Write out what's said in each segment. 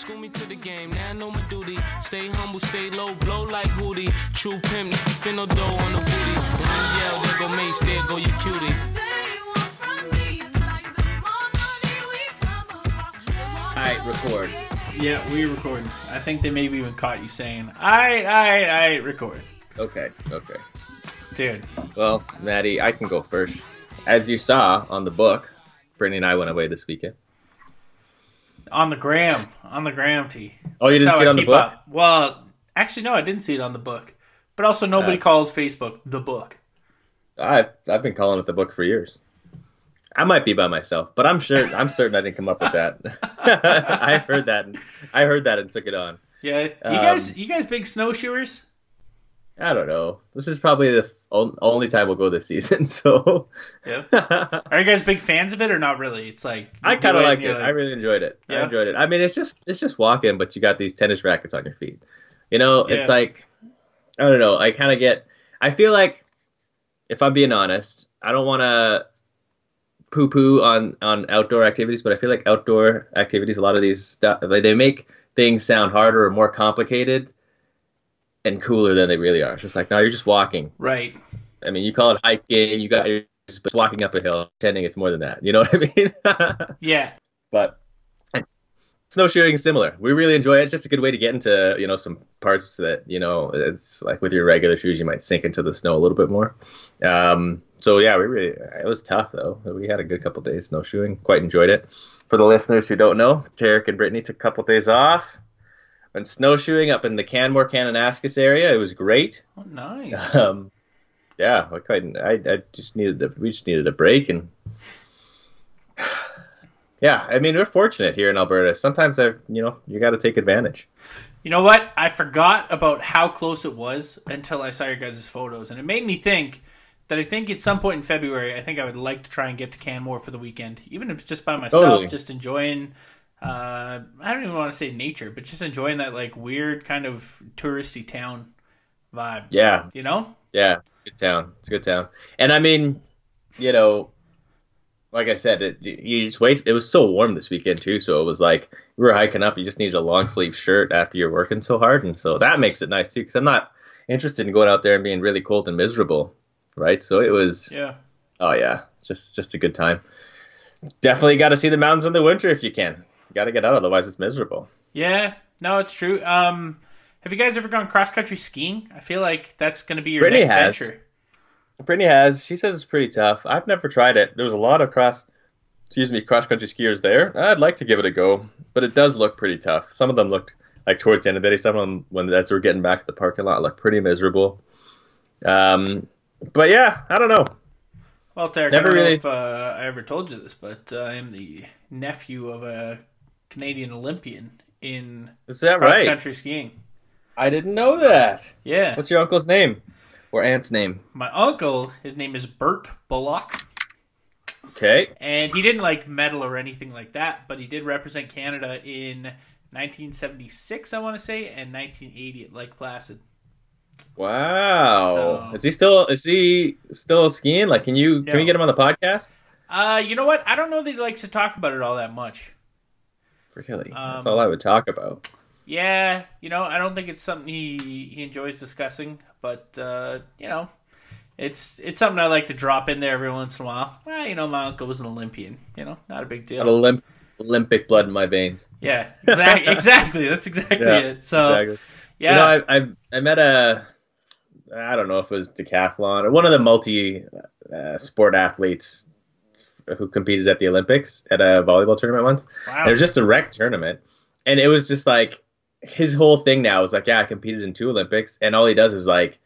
School me to the game, now I know my duty. Stay humble, stay low, blow like Hootie. True pimp, spin no dough on the booty. When you yell, there go Mase, there go your cutie. Alright, record. Yeah, we record. I think they maybe even caught you saying, "Alright, alright, alright, record." Okay, okay. Dude, Well, Maddie, I can go first. As you saw on the book, Brittany and I went away this weekend. On the gram, on the gram tee. Oh, you didn't see it I on the book? up. Well, actually, no, I didn't see it on the book. But also, nobody Uh, calls Facebook the book. I've I've been calling it the book for years. I might be by myself, but I'm sure I'm certain I didn't come up with that. I heard that. and- I heard that and took it on. Yeah, you Um, guys, you guys, big snowshoers. I don't know. This is probably the only time we'll go this season. So Yeah. Are you guys big fans of it or not really? It's like I kind of liked it. like- I really enjoyed it. I Yeah? enjoyed it. I mean, it's just it's just walking, but you got these tennis rackets on your feet. You know, it's like I don't know. I kind of get. I feel like if I'm being honest, I don't want to poo poo on on outdoor activities, but I feel like outdoor activities, a lot of these stuff, like, they make things sound harder or more complicated and cooler than they really are. It's just like, no, you're just walking. right. I mean, you call it hiking, you got you're just walking up a hill, pretending it's more than that. You know what I mean? Yeah, but it's snowshoeing is similar. We really enjoy it. It's just a good way to get into you know some parts that you know it's like with your regular shoes you might sink into the snow a little bit more. Um, so yeah, we really it was tough though. We had a good couple days snowshoeing. Quite enjoyed it. For the listeners who don't know, Tarek and Brittany took a couple days off. Went snowshoeing up in the Canmore Kananaskis area. It was great. oh, nice. Um, yeah, I couldn't. I, I just needed. A, we just needed a break, and yeah, I mean we're fortunate here in Alberta. Sometimes I, you know, you got to take advantage. You know what? I forgot about how close it was until I saw your guys' photos, and it made me think that I think at some point in February, I think I would like to try and get to Canmore for the weekend, even if it's just by myself, Totally. just enjoying. Uh, I don't even want to say nature, but just enjoying that like weird kind of touristy town vibe. Yeah, You know? yeah, good town. It's a good town, and I mean, you know, like I said, it, you just wait. It was so warm this weekend too, so it was like we were hiking up. You just needed a long sleeve shirt after you're working so hard, and so that makes it nice too. Because I'm not interested in going out there and being really cold and miserable, right? So it was. Yeah. Oh yeah, just just a good time. Definitely got to see the mountains in the winter if you can. You got to get out, otherwise it's miserable. Yeah. No, it's true. Um, have you guys ever gone cross country skiing? I feel like that's going to be your Brittany next has. venture. Brittany has. She says it's pretty tough. I've never tried it. There was a lot of cross, excuse me, cross country skiers there. I'd like to give it a go, but it does look pretty tough. Some of them looked like towards the end of the day. Some of them, when as we're getting back to the parking lot, looked pretty miserable. Um, but yeah, I don't know. Well, Tarek, Never I don't really- know if uh, I ever told you this, but uh, I am the nephew of a Canadian Olympian in Is that cross right? country skiing. I didn't know that. Yeah. What's your uncle's name or aunt's name? My uncle, his name is Bert Bullock, Okay. and he didn't like medal or anything like that, but he did represent Canada in 1976, I want to say, and 1980 at Lake Placid. Wow. So- Is he still is he still skiing? Like can you No. can we get him on the podcast? Uh, you know what? I don't know that he likes to talk about it all that much. Really? That's Um, all I would talk about. Yeah, you know, I don't think it's something he he enjoys discussing, but uh, you know, it's it's something I like to drop in there every once in a while. Well, you know, my uncle was an Olympian. You know, not a big deal. Olymp- Olympic blood in my veins. Yeah, exactly. exactly. That's exactly Yeah, it. So exactly. yeah, You know, I, I I met a I don't know if it was decathlon or one of the multi uh, sport athletes who competed at the Olympics at a volleyball tournament once. wow. It was just a rec tournament, and it was just like his whole thing now is like, yeah, I competed in two Olympics, and all he does is like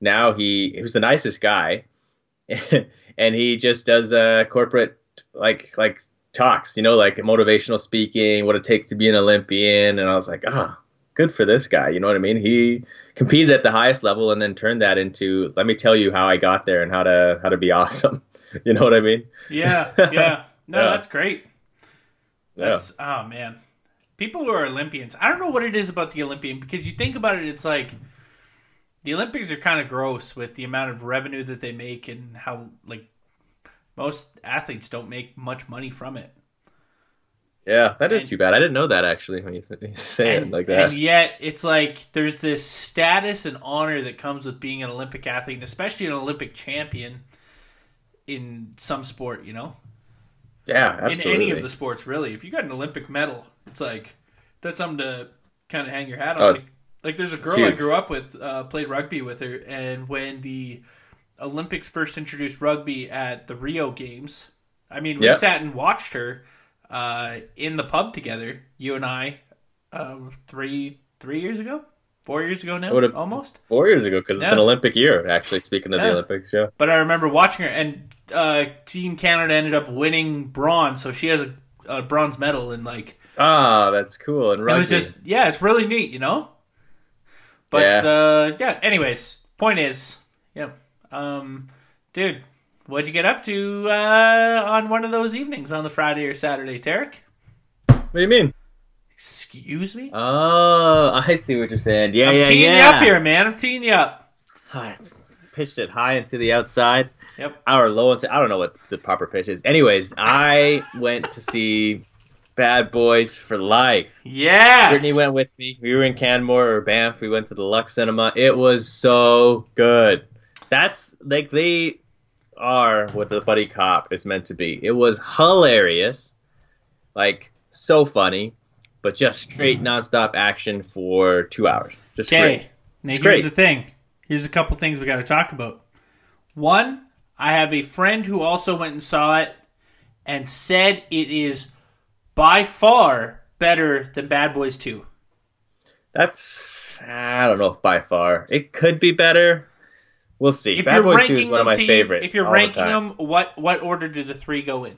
now he he was the nicest guy, and he just does uh, corporate like like talks, you know, like motivational speaking, what it takes to be an Olympian, and I was like, ah, good for this guy, you know what I mean? He competed at the highest level and then turned that into let me tell you how I got there and how to how to be awesome. You know what I mean? yeah, yeah. No, Yeah. that's great. Yeah. That's oh man. People who are Olympians, I don't know what it is about the Olympian because you think about it, it's like the Olympics are kind of gross with the amount of revenue that they make and how like most athletes don't make much money from it. Yeah, that is And- too bad. I didn't know that actually when you, say it like that. and yet it's like there's this status and honor that comes with being an Olympic athlete, and especially an Olympic champion in some sport. You know, yeah, absolutely. in any of the sports, really. If you got an Olympic medal, it's like that's something to kind of hang your hat on. Oh, like, like there's a girl I grew up with, uh, played rugby with her, and when the Olympics first introduced rugby at the Rio Games, I mean, we Yep. sat and watched her uh, in the pub together, you and I, um, three three years ago, four years ago now, Would've- almost. Four years ago because it's Yeah. an Olympic year. Actually, speaking of Yeah. the Olympics, yeah. But I remember watching her, and uh, Team Canada ended up winning bronze, so she has a, a bronze medal, and like Ah, that's cool. And it was just yeah, it's really neat, you know. But Yeah. uh, yeah. Anyways, point is, yeah, um, dude, what'd you get up to uh, on one of those evenings on the Friday or Saturday, Tarek? what do you mean? Excuse me. Oh, I see what you're saying. Yeah, I'm yeah, teeing yeah. you up here, man. I'm teeing you up. I pitched it high into the outside. Yep. Or low into. I don't know what the proper pitch is. Anyways, I went to see Bad Boys for Life. Yeah. Brittany went with me. We were in Canmore or Banff. We went to the Lux Cinema. It was so good. That's like they are what the buddy cop is meant to be. It was hilarious, like so funny, but just straight mm-hmm. nonstop action for two hours. Just Okay. great. Now It's here's great. the thing. Here's a couple things we got to talk about. One, I have a friend who also went and saw it and said it is by far better than Bad Boys 2. That's I don't know if by far it could be better. We'll see. If Bad Boys ranking Two is one of my favorites. if you're all the ranking them, what what order do the three go in?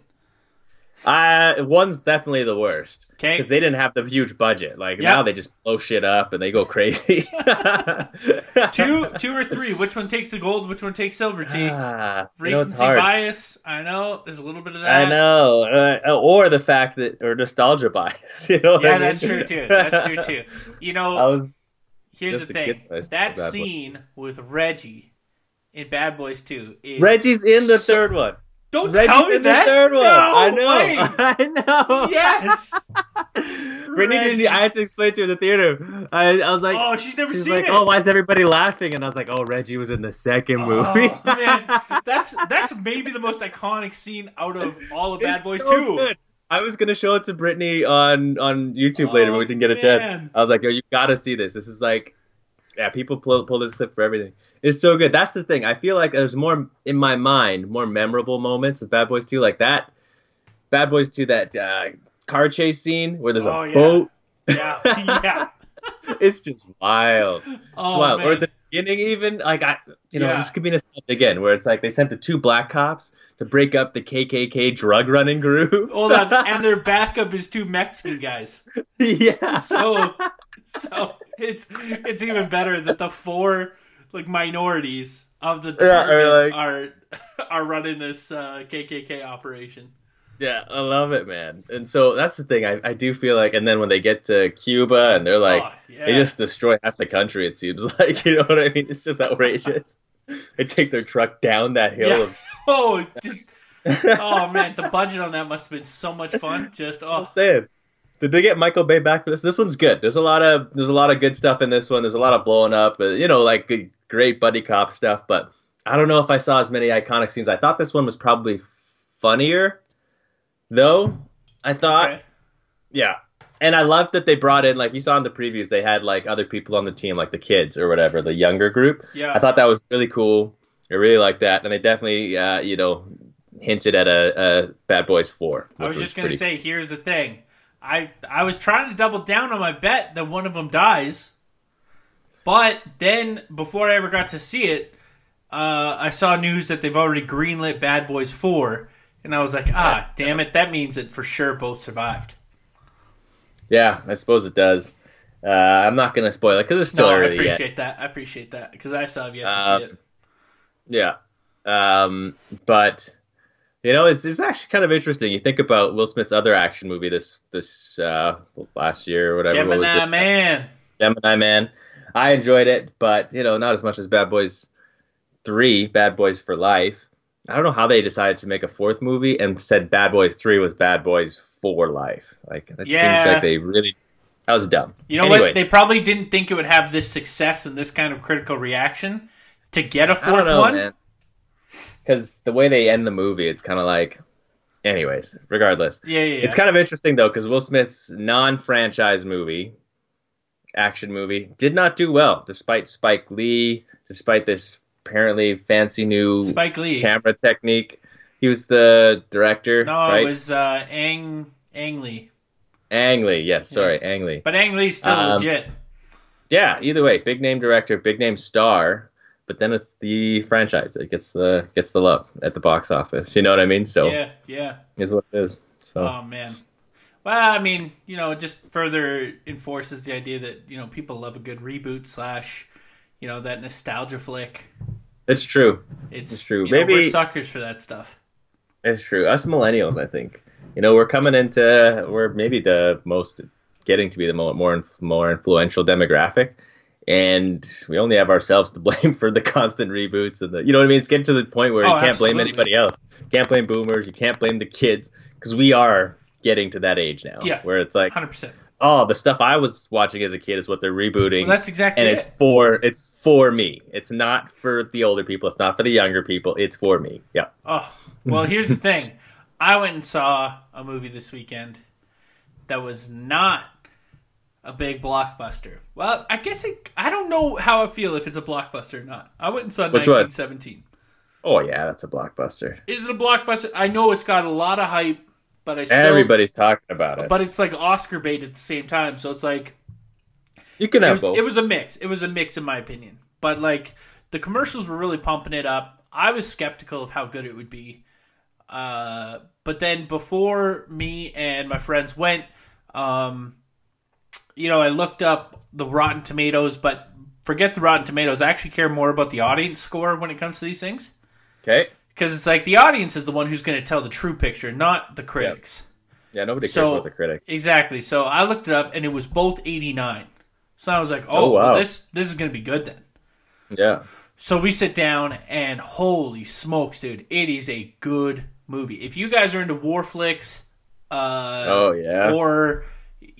Uh, one's definitely the worst. 'Kay. Because they didn't have the huge budget. Like Yeah. now they just blow shit up and they go crazy. Two, two or three? Which one takes the gold? Which one takes silver? T. Ah, you know, Recency bias. I know. There's a little bit of that. I know, uh, or the fact that, or nostalgia bias. You know? Yeah, I mean? that's true too. That's true too. You know, I was. Here's the thing. That scene with Reggie in Bad Boys 2 is Reggie's in the so- third one. Don't tell me in that. the third one. No I know. way. I know. Yes. Brittany didn't. I had to explain to her in the theater. I, I was like, oh, she's never she's seen like, it. oh, why is everybody laughing? And I was like, oh, Reggie was in the second oh, movie. Oh, man. That's that's maybe the most iconic scene out of all of Bad It's Boys so 2. good. I was gonna show it to Brittany on on YouTube later, Oh, but we didn't get a oh, man. chance. I was like, "Yo, you gotta see this. This is like, yeah, people pull pull this clip for everything. It's so good. That's the thing. I feel like there's more in my mind, more memorable moments of Bad Boys 2, like that. Bad Boys 2, that uh, car chase scene where there's Oh, a yeah. boat. Yeah, yeah. It's just wild. It's Oh, wild. Or man. at the beginning, even like I, you know, Yeah. this could be nostalgia again, where it's like they sent the two black cops to break up the KKK drug running group. Hold on, and their backup is two Mexican guys. yeah. So, so it's it's even better that the four like minorities of the Yeah, department like- are are running this uh, KKK operation. Yeah, I love it, man. And so that's the thing. I, I do feel like, and then when they get to Cuba and they're like, oh, yeah. they just destroy half the country. It seems like, you know what I mean? It's just outrageous. they take their truck down that hill. Yeah. Of, oh, just oh man, the budget on that must have been so much fun. Just oh, I'm saying. Did they get Michael Bay back for this? This one's good. There's a lot of there's a lot of good stuff in this one. There's a lot of blowing up, uh, you know, like great buddy cop stuff. But I don't know if I saw as many iconic scenes. I thought this one was probably funnier, though. I thought, okay. yeah, and I loved that they brought in like you saw in the previews. They had like other people on the team, like the kids or whatever, the younger group. yeah. I thought that was really cool. I really liked that, and they definitely, uh, you know, hinted at a, a Bad Boys Four. I was which just gonna pretty say, here's the thing. I I was trying to double down on my bet that one of them dies, but then before I ever got to see it, uh, I saw news that they've already greenlit Bad Boys Four, and I was like, ah, damn it, that means that for sure both survived. Yeah, I suppose it does. Uh, I'm not gonna spoil it because it's still no, I early yet. appreciate that. I appreciate that because I still have yet to Um, see it. Yeah, um, but you know, it's it's actually kind of interesting. You think about Will Smith's other action movie this this uh, last year or whatever. what was Gemini it? Man. Gemini Man. I enjoyed it, but you know, not as much as Bad Boys Three, Bad Boys for Life. I don't know how they decided to make a fourth movie and said Bad Boys Three was Bad Boys for life. Like that Yeah. seems like they really that was dumb. You know Anyways, what? They probably didn't think it would have this success and this kind of critical reaction to get a fourth know, one. man. Because the way they end the movie, it's kind of like. Anyways, regardless, Yeah, yeah, yeah. it's kind of interesting though because Will Smith's non-franchise movie, action movie, did not do well despite Spike Lee, despite this apparently fancy new Spike Lee. camera technique. He was the director, no, right? it was uh, Ang Ang Lee, Ang Lee, yes, sorry, Ang Lee. but Ang Lee's still Um, legit. Yeah, either way, big name director, big name star, but then it's the franchise that gets the gets the love at the box office. You know what I mean? So Yeah, yeah. is what it is. So Oh man. Well, I mean, you know, it just further enforces the idea that you know people love a good reboot slash, you know, that nostalgia flick. it's true. It's, It's true. you know, Maybe- we're suckers for that stuff. It's true. Us millennials, I think. You know, we're coming into we're maybe the most getting to be the more more, more influential demographic, and we only have ourselves to blame for the constant reboots and the you know what I mean. It's getting to the point where Oh, you can't blame anybody else. You can't blame boomers. You can't blame the kids because we are getting to that age now Yeah. where it's like Hundred percent. oh the stuff I was watching as a kid is what they're rebooting. Well, that's exactly and it. it's for it's for me. It's not for the older people. It's not for the younger people. It's for me. Yeah. Oh, well, here's the thing. I went and saw a movie this weekend that was not a big blockbuster. Well, I guess it, I don't know how I feel if it's a blockbuster or not. I went and saw Which one? 1917. Oh yeah, that's a blockbuster. Is it a blockbuster? I know it's got a lot of hype, but I still Everybody's talking about it. but it's like Oscar bait at the same time. So it's like you can it have was, both. it was a mix. It was a mix in my opinion. But like the commercials were really pumping it up. I was skeptical of how good it would be. Uh, but then before me and my friends went, um, you know, I looked up the Rotten Tomatoes, but forget the Rotten Tomatoes. I actually care more about the audience score when it comes to these things okay. because it's like the audience is the one who's going to tell the true picture, not the critics. Yeah, nobody cares So- about the critic. Exactly. So I looked it up, and it was both eighty nine. So I was like, Oh, "Oh, well, wow. this this is gonna be good then." Yeah. So we sit down, and holy smokes, dude, it is a good movie. If you guys are into war flicks, uh, Oh yeah. or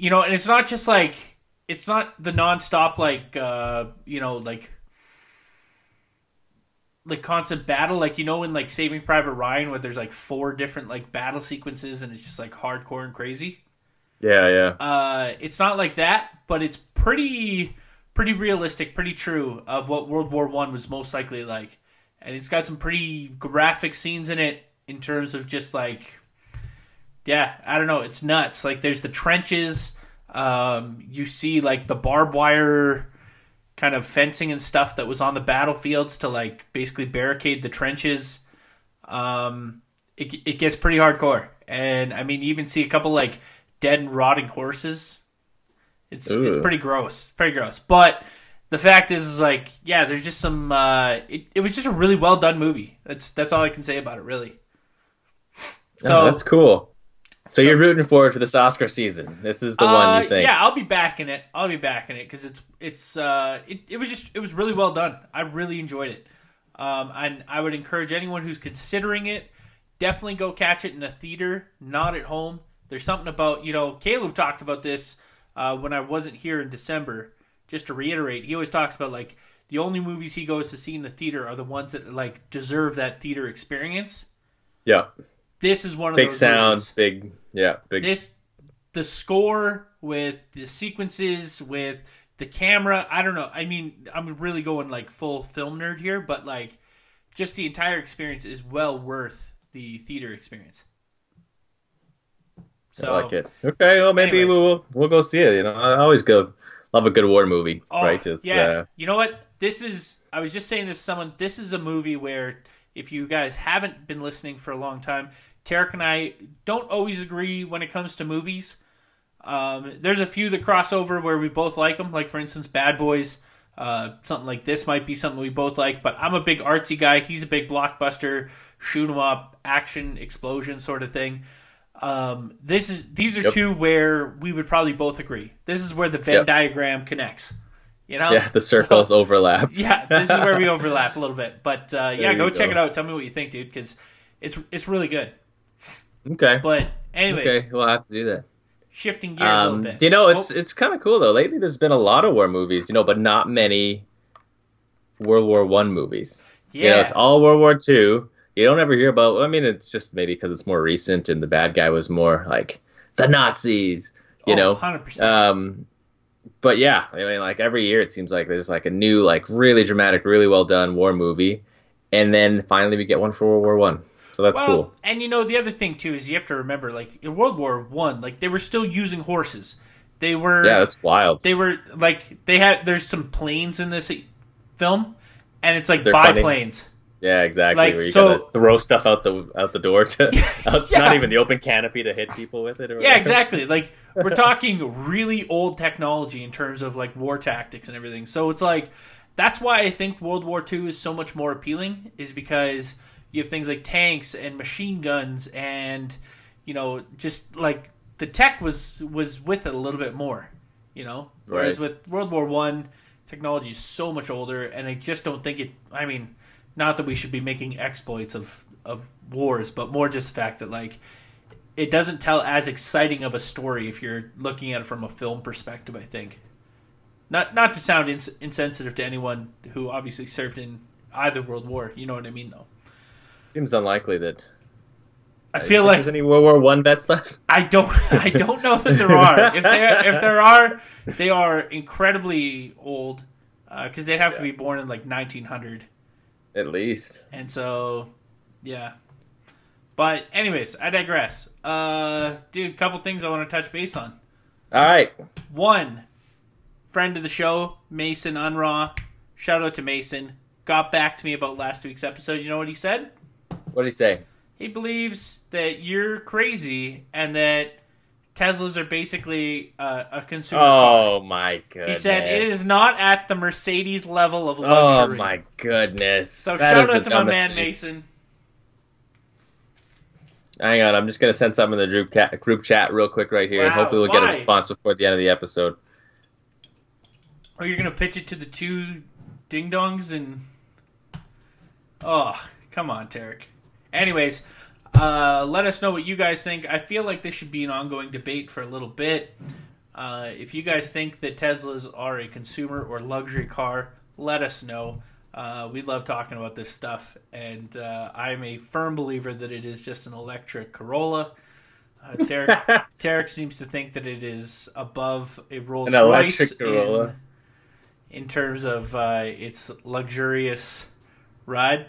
you know, and it's not just like it's not the nonstop like uh, you know like like constant battle like you know in like Saving Private Ryan where there's like four different like battle sequences and it's just like hardcore and crazy. yeah, yeah. Uh, it's not like that, but it's pretty pretty realistic, pretty true of what World War One was most likely like, and it's got some pretty graphic scenes in it in terms of just like, yeah, I don't know, it's nuts. Like there's the trenches, um, you see like the barbed wire kind of fencing and stuff that was on the battlefields to like basically barricade the trenches. Um, it it gets pretty hardcore, and I mean you even see a couple like dead and rotting horses. It's it's pretty gross, pretty gross. But the fact is, is like yeah, there's just some. Uh, it it was just a really well done movie. That's that's all I can say about it, really. So oh, that's cool. So, you're rooting forward to this Oscar season. This is the Uh, one you think. Yeah, I'll be back in it. I'll be back in it because it's it's uh it, it was just it was really well done. I really enjoyed it. Um, and I would encourage anyone who's considering it, definitely go catch it in a theater, not at home. There's something about you know Caleb talked about this uh, when I wasn't here in December. Just to reiterate, he always talks about like the only movies he goes to see in the theater are the ones that like deserve that theater experience. Yeah. This is one of those Big those sound, movies big yeah, big this the score with the sequences with the camera i don't know i mean i'm really going like full film nerd here but like just the entire experience is well worth the theater experience so I like it. Okay, well maybe anyways. we'll we'll go see it. You know, I always go love a good war movie, Oh, right? It's, yeah. uh, you know what? This is. I was just saying this to someone. This is a movie where, if you guys haven't been listening for a long time, Tarek and I don't always agree when it comes to movies. Um, there's a few that cross over where we both like them. Like for instance, Bad Boys. Uh, something like this might be something we both like. But I'm a big artsy guy. He's a big blockbuster, shoot 'em up, action, explosion sort of thing. Um, this is these are Yep. two where we would probably both agree. This is where the Venn Yep. diagram connects. You know? Yeah, the circles So- overlap. yeah, this is where we overlap a little bit. But uh, yeah, There go check it out. Tell me what you think, dude, because it's it's really good. Okay. But anyways, Okay, we'll have to do that. shifting gears a Um, little bit. you know it's Oh, it's kind of cool though. Lately, there's been a lot of war movies, you know, but not many World War One movies. yeah, You know, it's all World War Two. You don't ever hear about. I mean, it's just maybe because it's more recent and the bad guy was more like the Nazis. You Oh, know, 100%. Um, but yeah, I mean, like every year it seems like there's like a new, like really dramatic, really well done war movie, and then finally we get one for World War One. So that's well, cool. and you know the other thing too is you have to remember, like in World War One, like they were still using horses. They were Yeah, that's wild. they were like they had there's some planes in this film, and it's like They're funny. biplanes. Yeah, exactly. Like, where you so- gotta throw stuff out the out the door to out, Yeah. not even the open canopy to hit people with it. Or Yeah, whatever. exactly. Like we're talking really old technology in terms of like war tactics and everything. So it's like that's why I think World War II is so much more appealing is because you have things like tanks and machine guns and you know just like the tech was was with it a little bit more, you know. Whereas with World War 1 technology is so much older and I just don't think it I mean not that we should be making exploits of of wars, but more just the fact that like it doesn't tell as exciting of a story if you're looking at it from a film perspective. I think. Not not to sound ins- insensitive to anyone who obviously served in either World War. You know what I mean, though. Seems unlikely that. I feel like there's any World War One vets left. I don't I don't know that there are. If there if there are, they are incredibly old because they'd have to be born in like 1900, At least. and so yeah. But anyways, I digress. Uh, dude, couple things I want to touch base on. All right. One, friend of the show, Mason Unraw. Shout out to Mason. Got back to me about last week's episode. You know what he said? What do he say? He believes that you're crazy and that Teslas are basically uh, a consumer car. Oh my goodness. He said it is not at the Mercedes level of luxury. Oh my goodness. So That shout out to my man thing. Mason. Hang on, I'm just gonna send something in the group chat, group chat real quick right here, and hopefully we'll get a response before the end of the episode. Or you're gonna pitch it to the two ding dongs and oh, come on, Tarek. Anyways, uh, let us know what you guys think. I feel like this should be an ongoing debate for a little bit. Uh, if you guys think that Teslas are a consumer or luxury car, let us know. Uh, we love talking about this stuff, and uh, I'm a firm believer that it is just an electric Corolla. Uh, Tarek, Tarek seems to think that it is above a Rolls An Royce in, in terms of uh, its luxurious ride.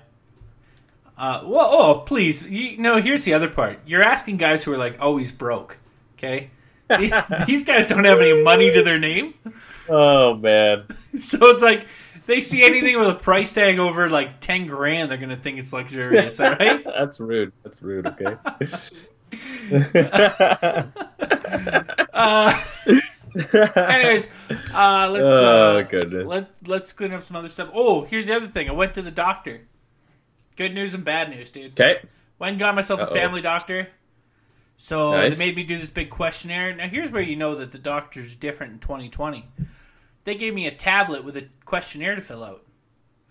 Uh, well, oh, please, you know, here's the other part. You're asking guys who are like always broke, okay? these, guys don't have any money to their name, Oh man. so it's like they see anything with a price tag over like ten grand, they're gonna think it's luxurious. All right? That's rude. That's rude. Okay. Uh, anyways, uh, let's Oh, uh, goodness. let let's clean up some other stuff. Oh, here's the other thing. I went to the doctor. Good news and bad news, dude. okay. Went and got myself a Uh-oh. family doctor. So Nice. they made me do this big questionnaire. Now here's where you know that the doctor's different in 2020. They gave me a tablet with a questionnaire to fill out.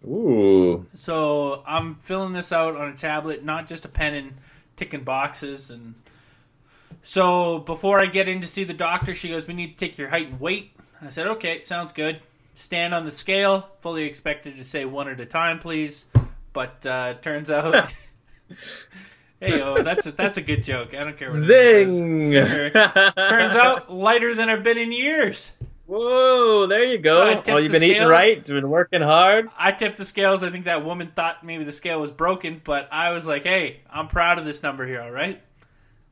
Ooh. So I'm filling this out on a tablet, not just a pen and ticking boxes. And so before I get in to see the doctor, she goes, "We need to take your height and weight." I said, "Okay, sounds good." Stand on the scale. Fully expected to say one at a time, please, but uh, turns out, hey, oh, that's a, that's a good joke. I don't care what. Zing. Turns out lighter than I've been in years. Whoa, there you So go. tipped oh, you've been eating scales. right, been working hard. I tipped the scales. I think that woman thought maybe the scale was broken, but I was like, "Hey, I'm proud of this number here. All right,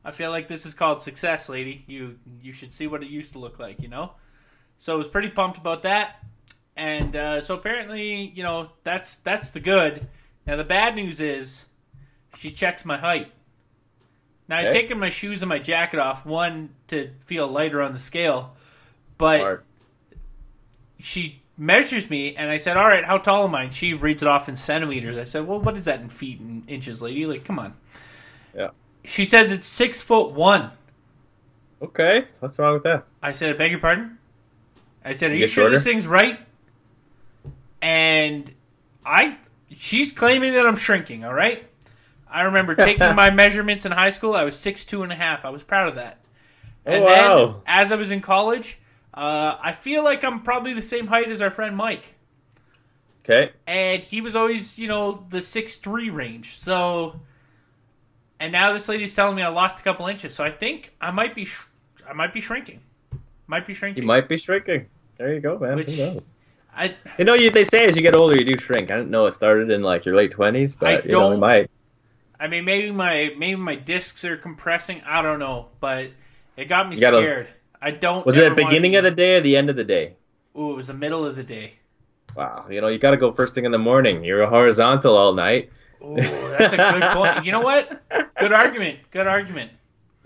I feel like this is called success, lady. You you should see what it used to look like, you know." So I was pretty pumped about that, and uh, so apparently, you know, that's that's the good. Now the bad news is, she checks my height. Now I've taken my shoes and my jacket off, one to feel lighter on the scale, but Smart. she measures me and I said, All right, how tall am I? And she reads it off in centimeters. I said, Well, what is that in feet and inches, lady? Like, come on. Yeah. She says it's six foot one. Okay. What's wrong with that? I said, I beg your pardon? I said, Are You you sure this thing's right? and I she's claiming that I'm shrinking. All right. I remember taking my measurements in high school. I was six two and a half. I was proud of that. And Oh, then wow. as I was in college, uh, I feel like I'm probably the same height as our friend Mike, Okay. and he was always you know the six three range. So, and now this lady's telling me I lost a couple inches. So I think I might be sh- I might be shrinking. Might be shrinking. You might be shrinking. There you go, man. Which- Who knows? I You know, you, they say as you get older, you do shrink. I didn't know it started in like your late twenties, but I you know, it might. I mean, maybe my maybe my discs are compressing. I don't know, but it got me gotta- scared. I don't. Was it the beginning of the day or the end of the day? Ooh, it was the middle of the day. Wow. You know, you got to go first thing in the morning. You're horizontal all night. Ooh, that's a good point. You know what? Good argument. Good argument.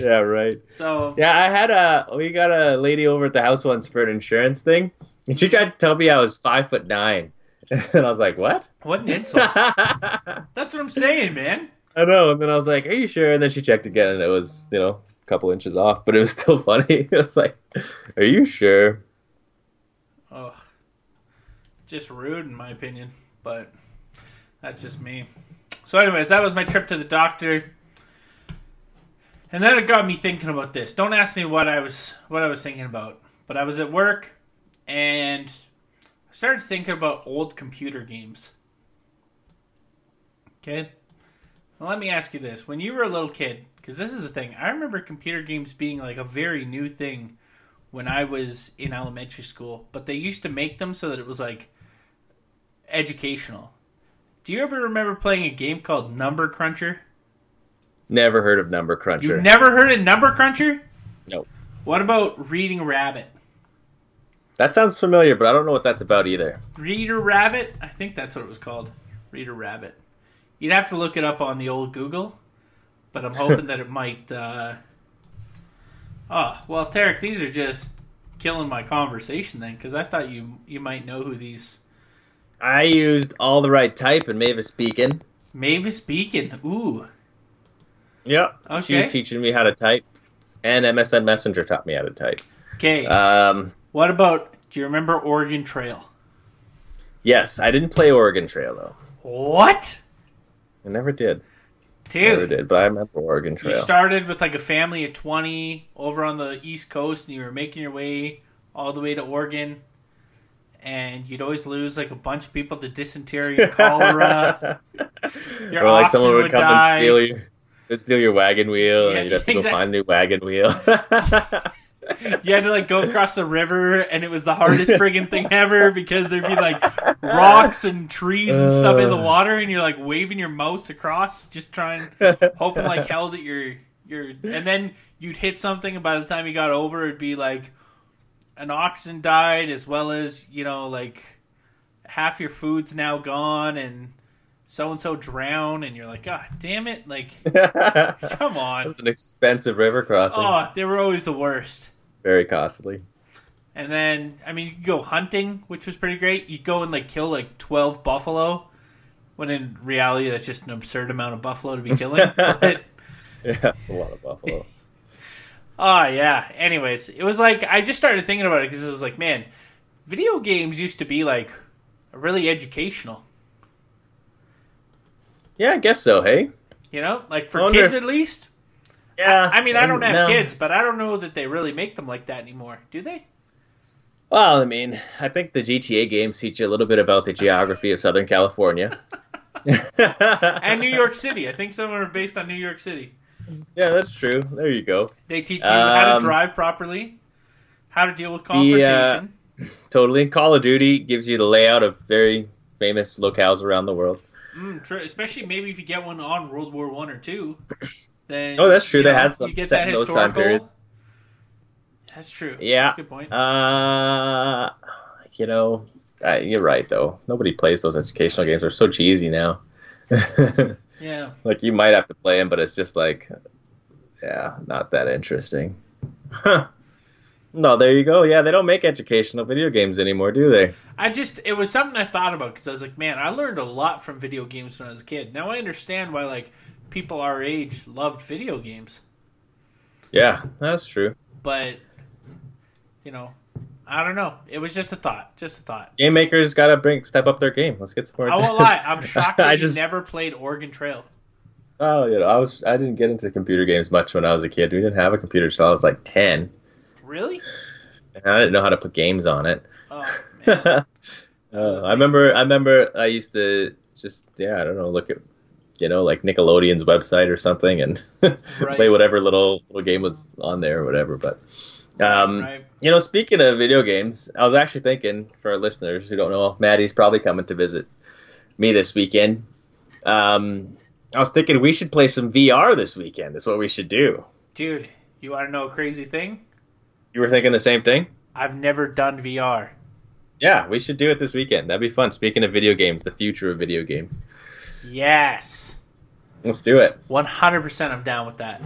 Yeah, right. So Yeah, I had a we got a lady over at the house once for an insurance thing, and she tried to tell me I was five foot nine, and I was like, "What?" what an insult. That's what I'm saying, man. I know. And then I was like, "Are you sure?" And then she checked again, and it was you know a couple inches off, but it was still funny. It was like, "Are you sure?" Oh, just rude in my opinion, but that's just me. So, anyways, that was my trip to the doctor, and then it got me thinking about this. Don't ask me what I was what I was thinking about, but I was at work and I started thinking about old computer games. Okay, now let me ask you this: When you were a little kid, because this is the thing, I remember computer games being like a very new thing when I was in elementary school, but they used to make them so that it was like educational. Do you ever remember playing a game called Number Cruncher? Never heard of Number Cruncher. You've never heard of Number Cruncher? Nope. What about Reading Rabbit? That sounds familiar, but I don't know what that's about either. Reader Rabbit? I think that's what it was called. Reader Rabbit. You'd have to look it up on the old Google, but I'm hoping that it might. Uh... Oh well, Tarek, these are just killing my conversation then, because I thought you you might know who these I used all the right type in Mavis Beacon. Mavis Beacon. Ooh, Yep. She was teaching me how to type, and MSN Messenger taught me how to type. okay. Um, what about? Do you remember Oregon Trail? yes, I didn't play Oregon Trail though. What, I never did. Never dude? did, but I remember Oregon Trail. You started with like a family of 20 over on the East Coast, and you were making your way all the way to Oregon. And you'd always lose like a bunch of people to dysentery and cholera. Or like someone would would come die. and steal your, steal your wagon wheel, Yeah, and you'd have to go find a new wagon wheel. you had to like go across the river, and it was the hardest friggin' thing ever because there'd be like rocks and trees and stuff in the Uh. water, and you're like waving your mouse across, just trying, hoping like hell that you're you're, and then you'd hit something, and by the time you got over, it'd be like an oxen died, as well as you know like half your food's now gone, and so and so drowned, and you're like, God damn it, like come on. It's an expensive river crossing. Oh, they were always the worst. Very costly. And then, I mean, you could go hunting, which was pretty great. You'd go and like kill like twelve buffalo, when in reality that's just an absurd amount of buffalo to be killing. but Yeah, a lot of buffalo. oh yeah. Anyways, it was like I just started thinking about it because it was like, man, video games used to be like really educational. yeah, I guess so. Hey. You know, like for wonder kids at least. Yeah. I mean, I don't have no. kids, but I don't know that they really make them like that anymore. Do they? Well, I mean, I think the GTA games teach you a little bit about the geography of Southern California. And New York City. I think some are based on New York City. Yeah, that's true. There you go. They teach you how to Um, drive properly, how to deal with uh, confrontation. Totally. Call of Duty gives you the layout of very famous locales around the world. Mm, true. Especially maybe if you get one on World War One or two, then Oh, that's true. They know, had some You get set that in those time historical. periods. That's true. Yeah. That's a good point. Uh, you know, uh, you're right though. Nobody plays those educational games. They're so cheesy now. yeah. like you might have to play them, but it's just like, yeah, not that interesting. No, there you go. Yeah, they don't make educational video games anymore, do they? I just it was something I thought about because I was like, man, I learned a lot from video games when I was a kid. Now I understand why like people our age loved video games, Yeah, that's true. but you know, I don't know. It was just a thought. Just a thought. Game makers got to bring step up their game. Let's get some more. I won't lie. I'm shocked that I you just- never played Oregon Trail. Oh, you know, I was I didn't get into computer games much when I was a kid. We didn't have a computer until I was like ten, Really? and I didn't know how to put games on it. Oh man. uh, I remember I remember I used to just yeah I don't know look at you know like Nickelodeon's website or something and play whatever little little game was on there or whatever. But um, right. you know, speaking of video games, I was actually thinking for our listeners who don't know, Maddie's probably coming to visit me this weekend. Um, I was thinking we should play some VR this weekend. That's what we should do. Dude, you want to know a crazy thing? You were thinking the same thing? I've never done VR. Yeah, we should do it this weekend. That'd be fun. Speaking of video games, the future of video games. Yes. Let's do it. 100% I'm down with that.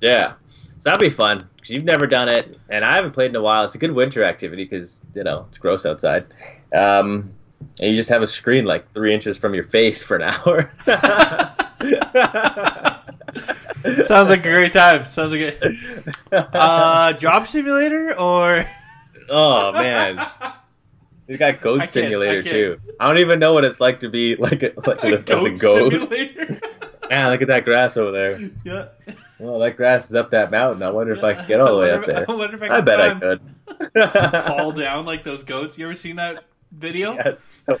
Yeah. So that'd be fun because you've never done it, and I haven't played in a while. It's a good winter activity because you know it's gross outside, um, and you just have a screen like three inches from your face for an hour. Sounds like a great time. Sounds like a uh, job simulator or oh man, he's got goat simulator I too. I don't even know what it's like to be like a, like a, a goat. simulator. Man, look at that grass over there. yeah. Well, that grass is up that mountain. I wonder if I could get all the way up there. I wonder if I, I bet I could. fall down like those goats. You ever seen that video? Yeah, so.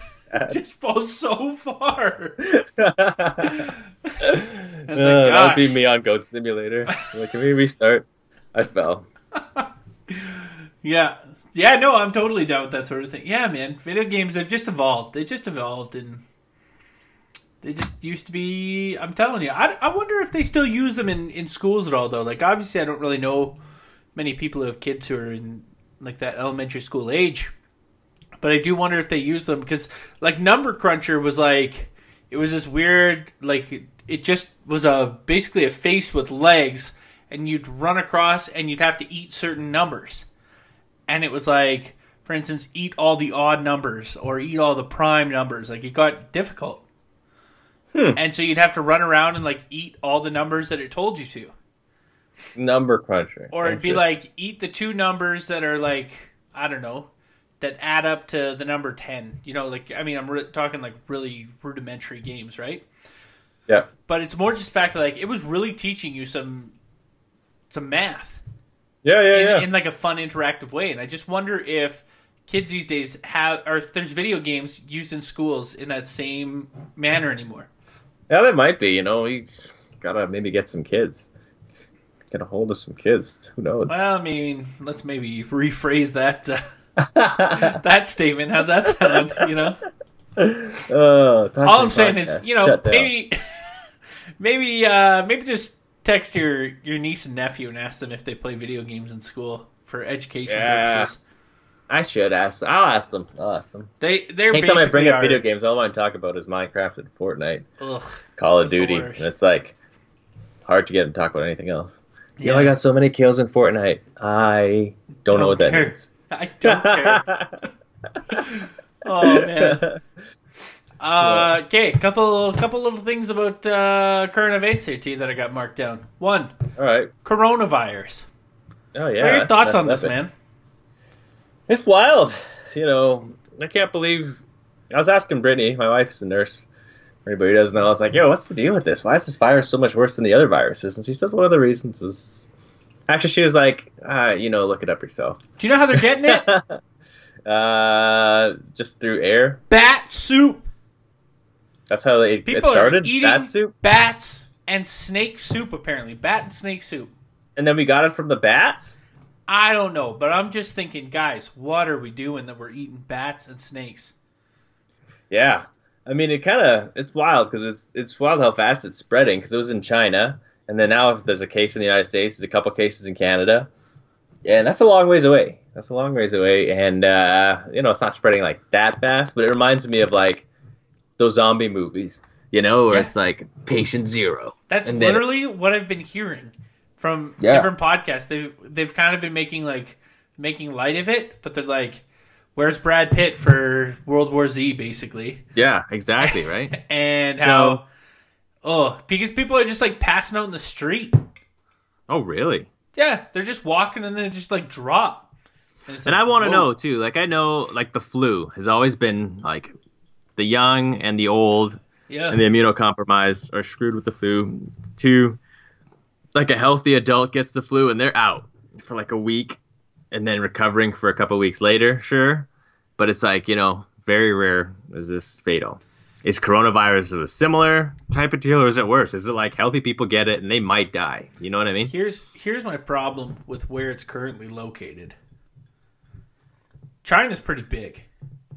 Just fall so far. Uh, like, that would be me on Goat Simulator. like, can we restart? I fell. Yeah. Yeah, no, I'm totally down with that sort of thing. Yeah, man. Video games, they've just evolved. They just evolved and they just used to be I'm telling you. I, I wonder if they still use them in, in schools at all though. Like obviously I don't really know many people who have kids who are in like that elementary school age. But I do wonder if they use them because like Number Cruncher was like it was this weird like it just was a basically a face with legs and you'd run across and you'd have to eat certain numbers and it was like for instance eat all the odd numbers or eat all the prime numbers like it got difficult Hmm. and so you'd have to run around and like eat all the numbers that it told you to. Number cruncher. or it'd be like eat the two numbers that are like i don't know that add up to the number 10 you know like i mean i'm re- talking like really rudimentary games right? Yeah, but it's more just the fact that like it was really teaching you some some math. Yeah, yeah, in, yeah. in like a fun interactive way. And i just wonder if kids these days have or if there's video games used in schools in that same manner anymore yeah, that might be. You know, we gotta maybe get some kids. Get a hold of some kids. Who knows? well i mean let's maybe rephrase that uh, that statement how's that sound you know talk all i'm saying is you know Shut down. maybe maybe uh maybe just text your your niece and nephew and ask them if they play video games in school for education Yeah. purposes I should ask. I'll ask them. I'll ask them. they they're Anytime I bring up our- video games, all I want to talk about is Minecraft and Fortnite, Ugh, Call of Duty, and it's like hard to get them to talk about anything else. yeah. You know, I got so many kills in Fortnite. I don't, know what that means. I don't care. oh man. Uh, okay, couple couple little things about uh, current events here, T, that I got marked down. One, All right. coronavirus. Oh yeah. what are your thoughts that's on this, man? It's wild. You know, I can't believe. I was asking Brittany, my wife's a nurse. For anybody who doesn't know, I was like, "Yo, what's the deal with this? Why is this virus so much worse than the other viruses?" And she says one of the reasons is actually she was like, ah, "You know, look it up yourself." Do you know how they're getting it? uh, just through air. Bat soup. That's how they, it started. Bat soup, bats and snake soup. Apparently, bat and snake soup. and then we got it from the bats. I don't know, but I'm just thinking, guys, what are we doing that we're eating bats and snakes? Yeah, I mean, it kind of it's wild because it's it's wild how fast it's spreading because it was in China, and then now if there's a case in the United States, there's a couple cases in Canada, yeah, and that's a long ways away. That's a long ways away, and uh, you know it's not spreading like that fast, but it reminds me of like those zombie movies, you know, where Yeah. it's like patient zero. That's literally what I've been hearing from Yeah. different podcasts. They've they've kind of been making like making light of it, but they're like, "Where's Brad Pitt for World War Z?" Basically, Yeah, exactly, right. and So- how oh because people are just like passing out in the street. oh, really? Yeah, they're just walking and then just like drop. it's And like, I want to know too. Like I know, like the flu has always been like the young and the old Yeah. and the immunocompromised are screwed with the flu. Two, like a healthy adult gets the flu and they're out for like a week, and then recovering for a couple weeks later. Sure, but it's like you know, very rare is this fatal. Is coronavirus a similar type of deal, or is it worse? Is it like healthy people get it and they might die? You know what I mean? Here's here's my problem with where it's currently located. China's pretty big.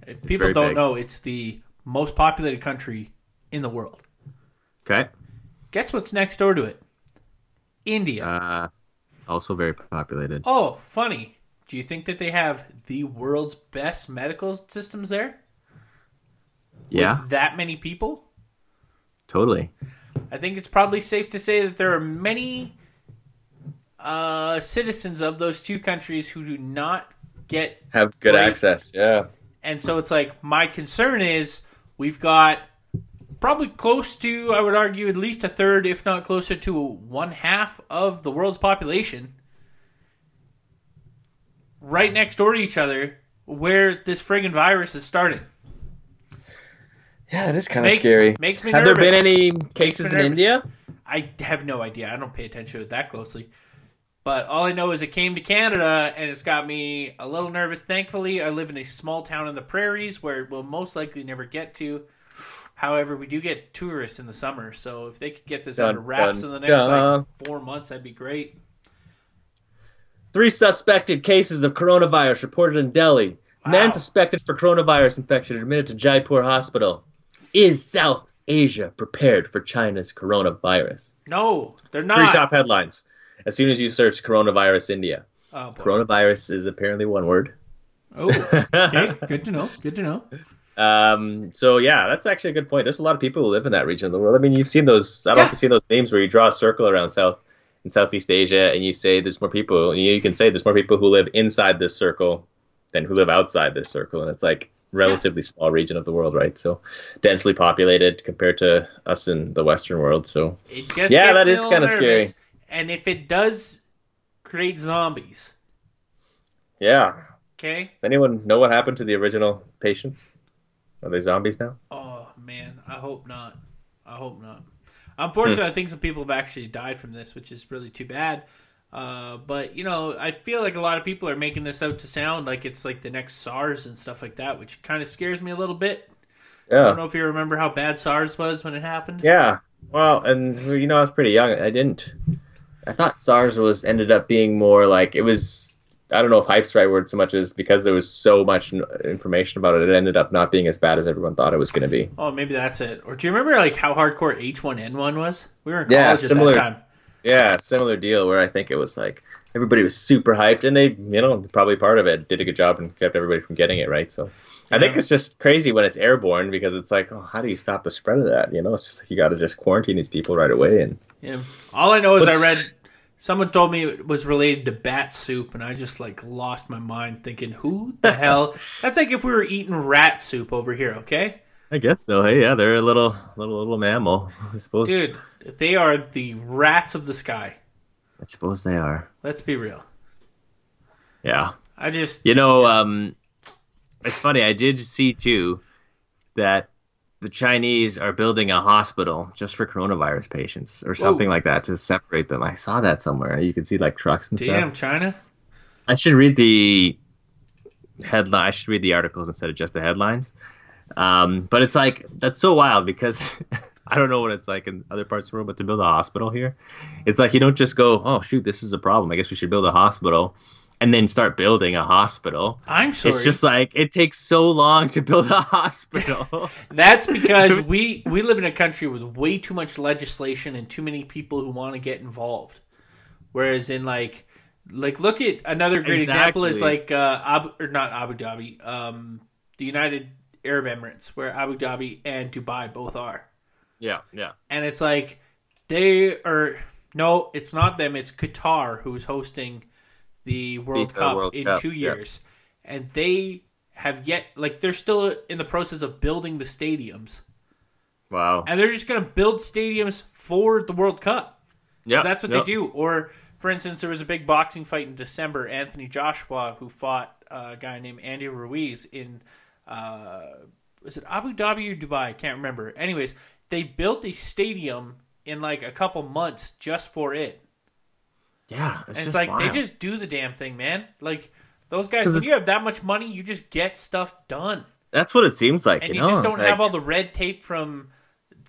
If people don't big. know, it's the most populated country in the world. Okay. Guess what's next door to it? India. Uh, also very populated. oh, funny. Do you think that they have the world's best medical systems there? Yeah, With that many people? totally. I think it's probably safe to say that there are many uh, citizens of those two countries who do not get Have good Right. access. Yeah. And so it's like my concern is we've got probably close to I would argue at least a third, if not closer to one half of the world's population right next door to each other where this friggin' virus is starting. Yeah, it is kind of Makes, makes me Have nervous. there been any cases in. India? I have no idea. I don't pay attention to it that closely. But all I know is it came to Canada and it's got me a little nervous. Thankfully, I live in a small town in the prairies where it will most likely never get to. However, we do get tourists in the summer, so if they could get this Dun, under wraps dun, in the next dun. like four months, that'd be great. Three suspected cases of coronavirus reported in Delhi. Wow. Man suspected for coronavirus infection admitted to Jaipur hospital. Is South Asia prepared for China's coronavirus? No, they're not. Three top headlines. As soon as you search coronavirus India, Oh, coronavirus is apparently one word. oh, okay. Good to know. Good to know. Um, so yeah, that's actually a good point. There's a lot of people who live in that region of the world. I mean, you've seen those. I don't know if Yeah. you've seen those names where you draw a circle around South in Southeast Asia, and you say there's more people. And you, can say there's more people who live inside this circle than who live outside this circle, and it's like relatively small region of the world, right? So densely populated compared to us in the Western world. So Yeah, that is little kinda scary. And if it does create zombies, yeah, okay, does anyone know what happened to the original patients? Are they zombies now? Oh man, I hope not. I hope not. Unfortunately, Hmm. I think some people have actually died from this, which is really too bad. Uh, but you know, I feel like a lot of people are making this out to sound like it's like the next SARS and stuff like that, which kind of scares me a little bit. Yeah. I don't know if you remember how bad SARS was when it happened. Yeah. Well, and you know, I was pretty young. I didn't. I thought SARS was ended up being more like it was. I don't know if hype's the right word so much as because there was so much information about it, it ended up not being as bad as everyone thought it was going to be. Oh, maybe that's it. Or do you remember like how hardcore H1N1 was? We were in Yeah, college at similar- that time. Yeah, similar deal where I think it was like everybody was super hyped and they, you know, probably part of it did a good job and kept everybody from getting it right. So I think it's just crazy when it's airborne because it's like, oh, how do you stop the spread of that? You know, it's just like you got to just quarantine these people right away and Yeah. All I know is I read someone told me it was related to bat soup, and I just like lost my mind thinking, who the hell? That's like if we were eating rat soup over here, okay, I guess so. Hey, yeah, they're a little, little, little mammal. I suppose. dude? They are the rats of the sky. I suppose they are. Let's be real. Yeah. I just You know, um, it's funny. I did see too that the Chinese are building a hospital just for coronavirus patients or something like that to separate them. I saw that somewhere. You can see like trucks and damn stuff. Damn, China. I should read the headline. I should read the articles instead of just the headlines. Um, but it's like that's so wild because I don't know what it's like in other parts of the world, but to build a hospital here, it's like you don't just go, "Oh shoot, this is a problem. I guess we should build a hospital," and then start building a hospital. I'm sorry. It's just like it takes so long to build a hospital. That's because we we live in a country with way too much legislation and too many people who want to get involved. Whereas in like like look at another great example is like uh Abu or not Abu Dhabi, um the United Arab Emirates where Abu Dhabi and Dubai both are. yeah, yeah. And it's like they are no, it's not them, it's Qatar who's hosting the World FIFA Cup World in Cup, 2 yeah. years. And they have yet like they're still in the process of building the stadiums Wow. and they're just going to build stadiums for the World Cup. Yeah, that's what yeah. they do. Or for instance, there was a big boxing fight in December. Anthony Joshua, who fought uh, a guy named Andy Ruiz in, uh, was it Abu Dhabi or Dubai? I can't remember. Anyways, they built a stadium in like a couple months just for it. Yeah, it's, it's just like wild. they just do the damn thing, man. Like those guys, when you have that much money, you just get stuff done, That's what it seems like. and you know? just don't have all the red tape from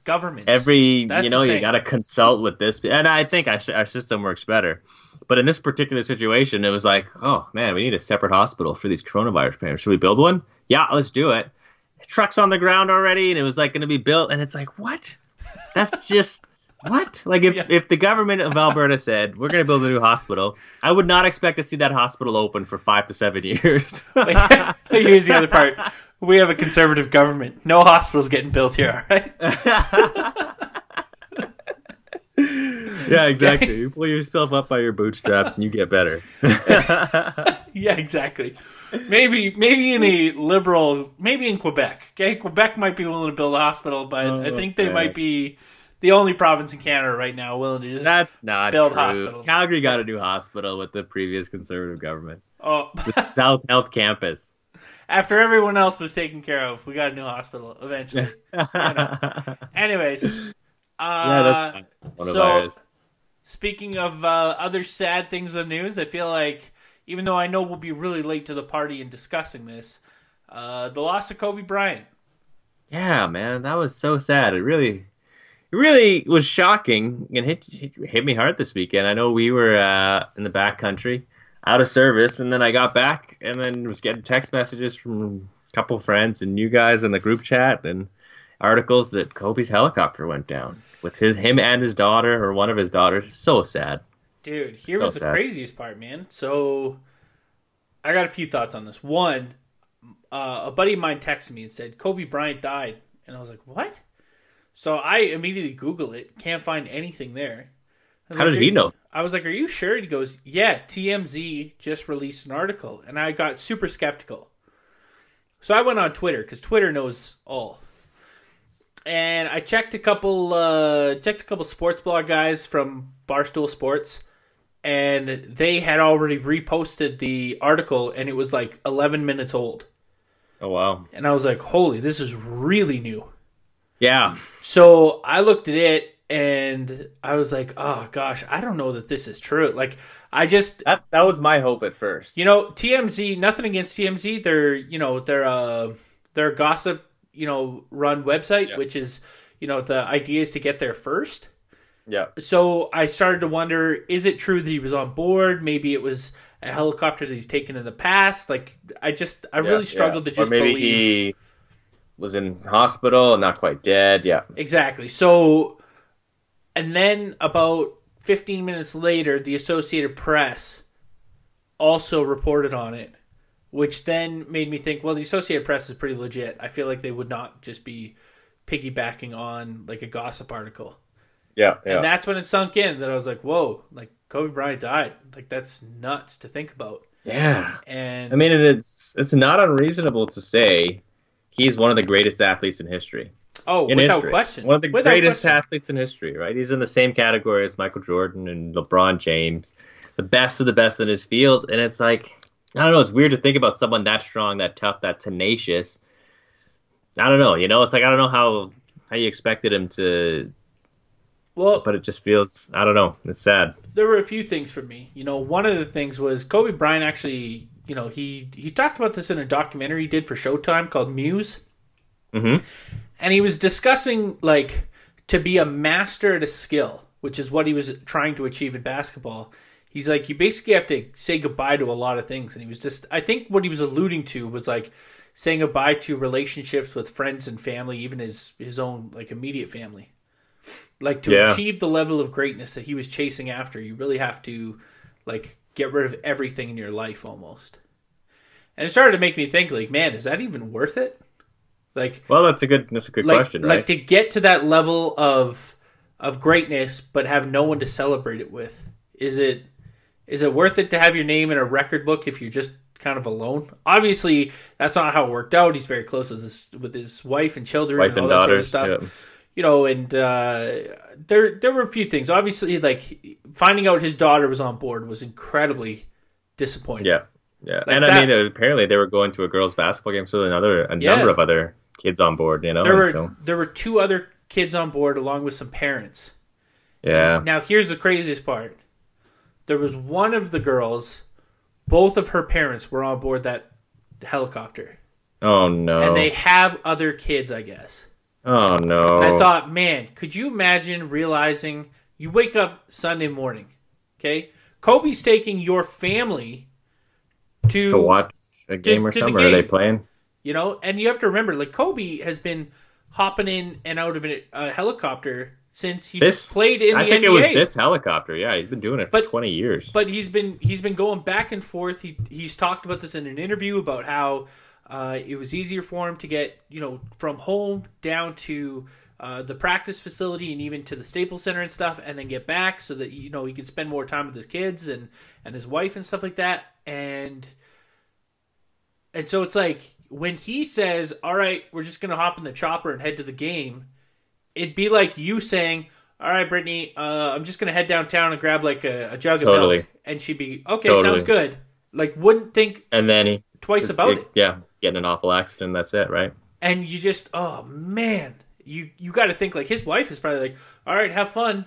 government. every That's you know you got to consult with this, and I think our, our system works better. But in this particular situation, it was like, oh man, we need a separate hospital for these coronavirus patients. Should we build one? Yeah, let's do it. Trucks on the ground already, and it was like going to be built, and it's like, what? That's just. What? Like if, Yeah. if the government of Alberta said we're going to build a new hospital, I would not expect to see that hospital open for five to seven years. Here's the other part: we have a conservative government. No hospitals getting built here. All right. yeah, exactly. You pull yourself up by your bootstraps and you get better. Yeah, exactly. Maybe, maybe in a liberal, maybe in Quebec. Okay, Quebec might be willing to build a hospital, but I Oh, think they okay. might be the only province in Canada right now willing to just. That's not Build true. hospitals. Calgary got a new hospital with the previous conservative government. oh, The South Health Campus. after everyone else was taken care of, we got a new hospital eventually. Anyways, uh, yeah, that's fine. Coronavirus. Speaking of uh, other sad things in the news, I feel like even though I know we'll be really late to the party in discussing this, uh, the loss of Kobe Bryant. yeah, man, that was so sad. It really, really was shocking and hit hit, hit me hard this weekend. I know we were uh, in the back country, out of service, and then I got back and then was getting text messages from a couple friends and you guys in the group chat and articles that Kobe's helicopter went down with his him and his daughter or one of his daughters. So sad. Dude, here So was the sad. craziest part, man. So, I got a few thoughts on this. One, uh, a buddy of mine texted me and said Kobe Bryant died, and I was like, "What?" So I immediately Google it, can't find anything there. How like, did he know? I was like, "Are you sure?" He goes, "Yeah, TMZ just released an article," and I got super skeptical. So I went on Twitter because Twitter knows all, and I checked a couple, uh, checked a couple sports blog guys from Barstool Sports, and they had already reposted the article, and it was like 11 minutes old, Oh wow. and I was like, "Holy, this is really new." Yeah. So I looked at it and I was like, "Oh gosh, I don't know that this is true." Like, I just That that was my hope at first. You know, TMZ. Nothing against TMZ. They're you know they're a they're a gossip you know run website, Yeah. which is you know the idea is to get there first. Yeah. So I started to wonder: is it true that he was on board? Maybe it was a helicopter that he's taken in the past. Like I just I Yeah, really struggled yeah. to just believe he was in hospital and not quite dead. Yeah. exactly. So, and then about 15 minutes later, the Associated Press also reported on it, which then made me think, well, the Associated Press is pretty legit. I feel like they would not just be piggybacking on like a gossip article. Yeah. Yeah. And that's when it sunk in that I was like, whoa, like Kobe Bryant died. Like that's nuts to think about. yeah. And I mean, and it's it's not unreasonable to say he's one of the greatest athletes in history. oh, In without history, question, one of the Without greatest question. athletes in history. Right? He's in the same category as Michael Jordan and LeBron James, the best of the best in his field. And it's like I don't know. It's weird to think about someone that strong, that tough, that tenacious. I don't know. You know, it's like I don't know how how you expected him to, Well, but it just feels I don't know. It's sad. there were a few things for me. You know, one of the things was Kobe Bryant actually, you know, he he talked about this in a documentary he did for Showtime called Muse. Mhm. And he was discussing like to be a master at a skill, which is what he was trying to achieve in basketball. He's like you basically have to say goodbye to a lot of things and he was just I think what he was alluding to was like saying goodbye to relationships with friends and family, even his his own like immediate family. Like to Yeah. achieve the level of greatness that he was chasing after, you really have to like get rid of everything in your life almost. And it started to make me think like, man, is that even worth it? Like Well, that's a good that's a good like, question, right? like to get to that level of of greatness but have no one to celebrate it with. Is it is it worth it to have your name in a record book if you're just kind of alone? Obviously, that's not how it worked out. He's very close with his with his wife and children Wife and and all that sort of daughters. stuff yeah. You know, and uh, there there were a few things. Obviously, like finding out his daughter was on board was incredibly disappointing. Yeah, yeah, Like and that- I mean, apparently they were going to a girls' basketball game, so another a Yeah. number of other kids on board. You know, there were so there were two other kids on board along with some parents. yeah, Now here's the craziest part. There was one of the girls, both of her parents were on board that helicopter. oh no, And they have other kids, I guess. Oh no, I thought, man, could you imagine realizing you wake up Sunday morning, okay? Kobe's taking your family to, to watch a game or to the something. Are they playing? you know, and you have to remember, like Kobe has been hopping in and out of a, a helicopter since he This played in the I think NBA. it was this helicopter. Yeah, he's been doing it for twenty years. but he's been he's been going back and forth. He he's talked about this in an interview about how uh, it was easier for him to get you know from home down to uh, the practice facility and even to the Staples Center and stuff, and then get back so that you know he could spend more time with his kids and and his wife and stuff like that. And and so it's like when he says, "All right, we're just gonna hop in the chopper and head to the game," it'd be like you saying. All right, Brittany. Uh, I'm just gonna head downtown and grab like a, a jug of Totally. milk, and she'd be okay. Totally. Sounds good. Like, wouldn't think and then he twice about it. Yeah, getting an awful accident. That's it, right? And you just, oh man, you you got to think like his wife is probably like, all right, have fun.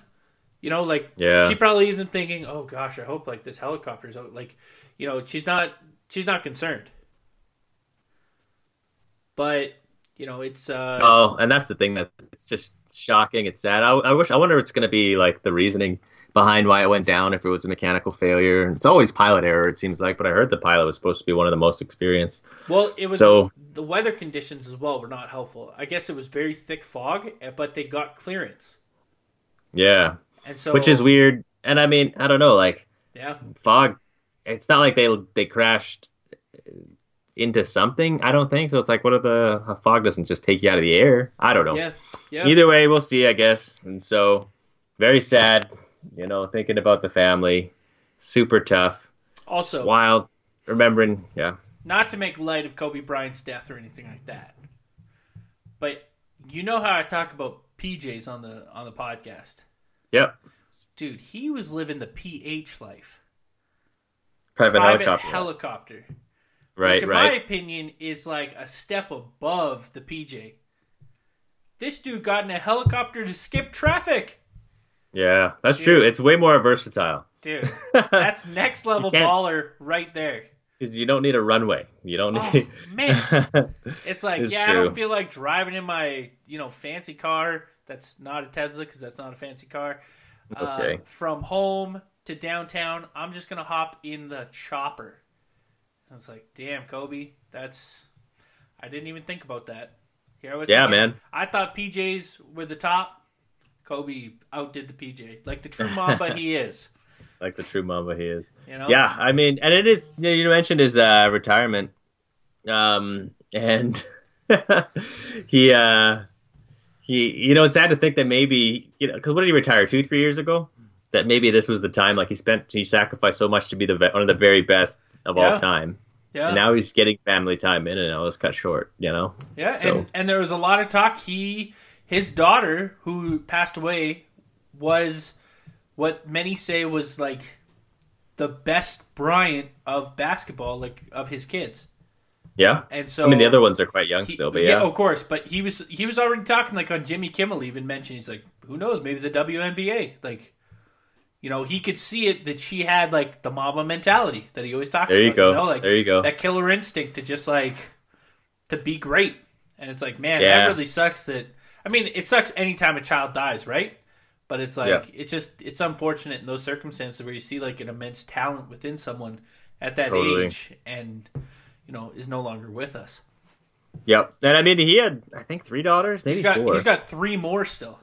You know, like Yeah. she probably isn't thinking, oh gosh, I hope like this helicopter's out. Like, you know, she's not she's not concerned. But you know, it's uh, Oh, and that's the thing that it's just shocking. It's sad. I, I wish. I wonder. if It's going to be like the reasoning behind why it went down. If it was a mechanical failure, it's always pilot error. It seems like, but I heard the pilot was supposed to be one of the most experienced. Well, it was So- the weather conditions as well were not helpful. I guess it was very thick fog, eh, but they got clearance, Yeah, and so which is weird. And I mean, I don't know. Like Yeah, fog, it's not like they they crashed into something. I don't think so. It's like what if the a fog doesn't just take you out of the air? I don't know. yeah, yeah. Either way, we'll see, I guess. And so, very sad. You know, thinking about the family, super tough, Also, wild. Remembering, yeah, not to make light of Kobe Bryant's death or anything like that, but you know how I talk about PJs on the on the podcast, yep. dude. He was living the PH life, Private, private helicopter, helicopter, right, which in my opinion is like a step above the PJ. This dude got in a helicopter to skip traffic, Yeah, that's Dude. true. It's way more versatile. dude. That's next level baller right there. Because you don't need a runway. You don't Oh, need. man. It's like, It's yeah, I don't feel like driving in my, you know, fancy car. That's not a Tesla because that's not a fancy car. Okay. Uh, from home to downtown, I'm just gonna hop in the chopper. I was like, damn, Kobe, that's. I didn't even think about that. Here I was. Yeah, thinking- man. I thought PJs were the top. Kobe outdid the PJ, like the true Mamba he is. like the true Mamba he is. You know. Yeah, I mean, and it is. You, know, you mentioned his uh, retirement, um, and he, uh, he, you know, it's sad to think that maybe, you know, because what did he retire two, three years ago? That maybe this was the time. Like he spent, he sacrificed so much to be the one of the very best of Yeah. all time, Yeah. and now he's getting family time in, and it was cut short. You know. Yeah, So- and, and there was a lot of talk. He, his daughter, who passed away, was what many say was like the best Bryant of basketball, like of his kids. Yeah. And so I mean, the other ones are quite young he- still, but yeah. of course. But he was he was already talking like on Jimmy Kimmel. Even mentioned he's like, who knows? Maybe the WNBA. Like, you know, he could see it that she had like the Mamba mentality that he always talks There you about. go. know, like There you go. that killer instinct to just like to be great. And it's like, man, Yeah. that really sucks. That I mean, it sucks anytime a child dies, right? But it's like Yeah. it's just it's unfortunate in those circumstances where you see like an immense talent within someone at that Totally. age and you know is no longer with us. Yep. And I mean, he had, I think, three daughters, maybe He's got four. he's got three more still.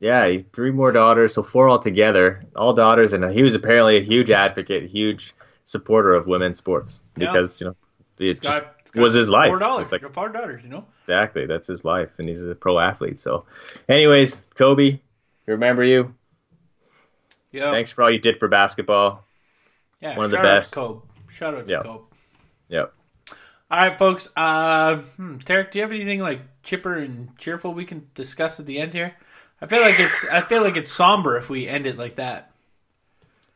Yeah, three more daughters, so four altogether, all daughters, and he was apparently a huge advocate, huge supporter of women's sports Yeah. because you know it just got was his life. Four dollars. Like four daughters, you know. exactly that's his life, and he's a pro athlete. So, anyways, Kobe, remember you. Yeah. Thanks for all you did for basketball. Yeah. one of the shout out to best. Kobe. Shout out to Yeah. Kobe. Yep. All right, folks. Uh, hmm, Tarek, do you have anything like chipper and cheerful we can discuss at the end here? I feel like it's I feel like it's somber if we end it like that.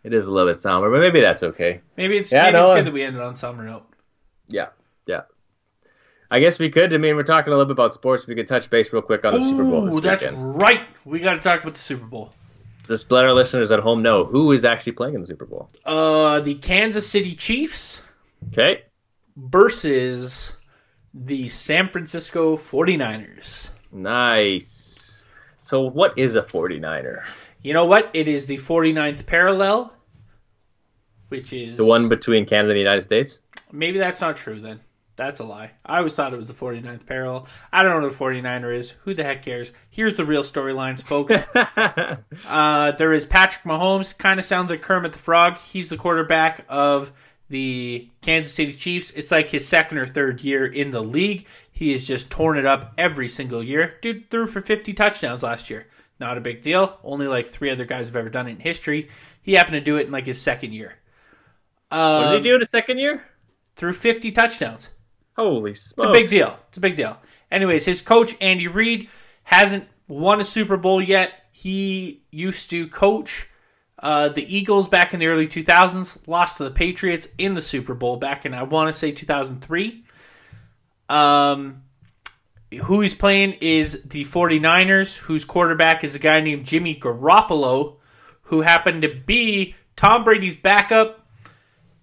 It is a little bit somber, but maybe that's okay. Maybe it's Yeah, maybe no, it's good that we ended on somber note. Yeah, yeah. I guess we could. I mean, we're talking a little bit about sports. We could touch base real quick on the Super Bowl this that's weekend. right. We got to talk about the Super Bowl. Just let our listeners at home know who is actually playing in the Super Bowl. Uh, the Kansas City Chiefs Okay. versus the San Francisco 49ers. Nice. So, what is a 49er? You know what? It is the 49th parallel, which is The one between Canada and the United States? Maybe that's not true then. That's a lie. I always thought it was the 49th parallel. I don't know what a 49er is. Who the heck cares? Here's the real storylines, folks. uh, there is Patrick Mahomes. Kind of sounds like Kermit the Frog. He's the quarterback of the Kansas City Chiefs. It's like his second or third year in the league. He has just torn it up every single year. Dude threw for 50 touchdowns last year. Not a big deal. Only like three other guys have ever done it in history. He happened to do it in like his second year. what Um, did he do in a second year? Threw 50 touchdowns. Holy smokes. It's a big deal. It's a big deal. Anyways, his coach Andy Reid hasn't won a Super Bowl yet. He used to coach uh, the Eagles back in the early 2000s. Lost to the Patriots in the Super Bowl back in I want to say 2003. Um, who he's playing is the 49ers, whose quarterback is a guy named Jimmy Garoppolo, who happened to be Tom Brady's backup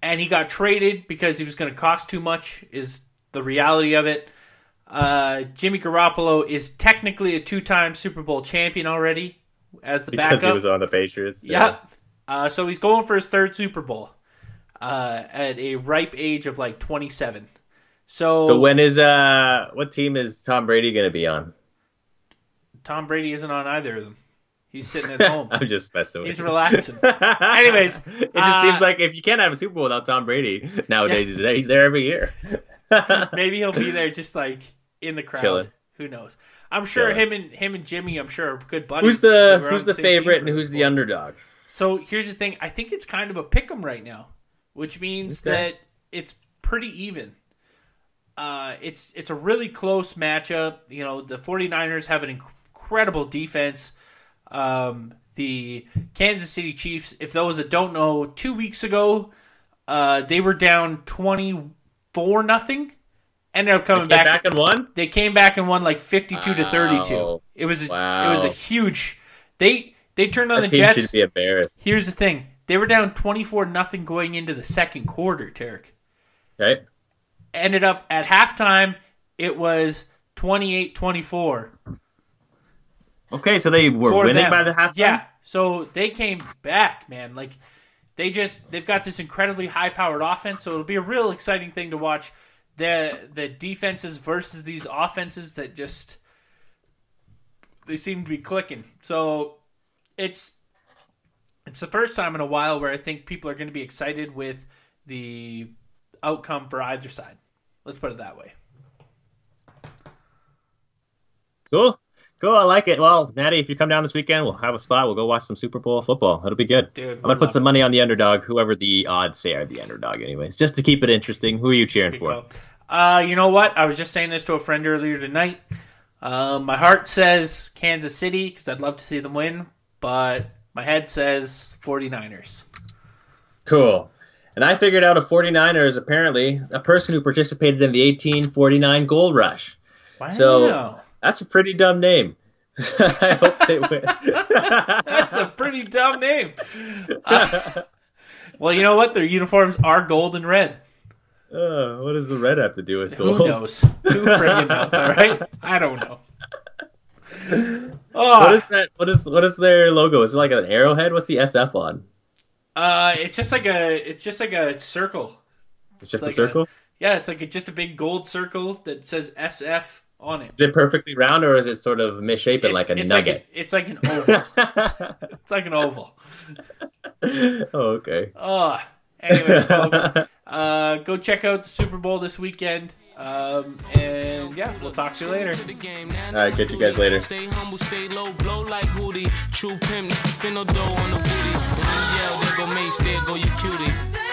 and he got traded because he was going to cost too much is the reality of it uh, jimmy garoppolo is technically a two-time super bowl champion already as the backup Because backup he was on the Patriots. yeah uh, so he's going for his third super bowl uh, at a ripe age of like 27 so, So, when is, uh, what team is Tom Brady going to be on? tom brady isn't on either of them he's sitting at home I'm just messing with him. he's you. relaxing Anyways, it just uh, seems like if you can't have a Super Bowl without Tom Brady nowadays, there. He's there every year. maybe he'll be there just like in the crowd Chilling. who knows i'm sure Chilling. him and him and jimmy i'm sure are good buddies who's the who's the favorite and who's the underdog? So here's the thing. I think it's kind of a pick 'em right now, which means Okay. that it's pretty even. Uh, it's it's a really close matchup. You know, the 49ers have an inc- incredible defense. Um, the Kansas City Chiefs, if those that don't know, two weeks ago, uh, they were down 24 nothing. Ended up coming back. back and won. they came back and won like 52 to 32. It was a, it was a huge. They they turned on That the team Jets. should be embarrassed. Here's the thing. They were down 24 nothing going into the second quarter, Tarek. Okay. Ended up at halftime, it was 28-24. Okay, so they were for winning them. by the halftime. Yeah. So they came back, man. Like they just they've got this incredibly high powered offense, so it'll be a real exciting thing to watch. The the defenses versus these offenses that just they seem to be clicking. So it's it's the first time in a while where I think people are going to be excited with the outcome for either side. Let's put it that way. Cool. Cool. I like it. Well, Maddie, if you come down this weekend, we'll have a spot. We'll go watch some Super Bowl football. It'll be good. Dude, I'm gonna put some it. money on the underdog, whoever the odds say are the underdog, anyways, just to keep it interesting. Who are you cheering for? Uh, you know what? I was just saying this to a friend earlier tonight. Uh, my heart says Kansas City because I'd love to see them win, but my head says 49ers. Cool. And I figured out a 49er is apparently a person who participated in the 1849 Gold Rush. Wow. So- That's a pretty dumb name. I hope they win. That's a pretty dumb name. Uh, well, you know what? Their uniforms are gold and red. Uh, what does the red have to do with gold? Who knows? Who friggin' knows? All right, I don't know. Oh, What is that? What is what is their logo? Is it like an arrowhead? What's the SF on? uh, it's just like a, it's just like a circle. It's just like a circle. Yeah, it's like a, just a big gold circle that says SF on it. Is it perfectly round or is it sort of misshapen It's- like a it's nugget? Like a, it's like an oval. it's like an oval. oh, okay. Oh, anyways, folks, uh, go check out the Super Bowl this weekend. Um, and yeah, we'll talk to you later. All right, catch you guys later. Stay humble, stay low, blow like Hootie. True pimp, spin no dough on the booty. When there go Mase, there go your cutie.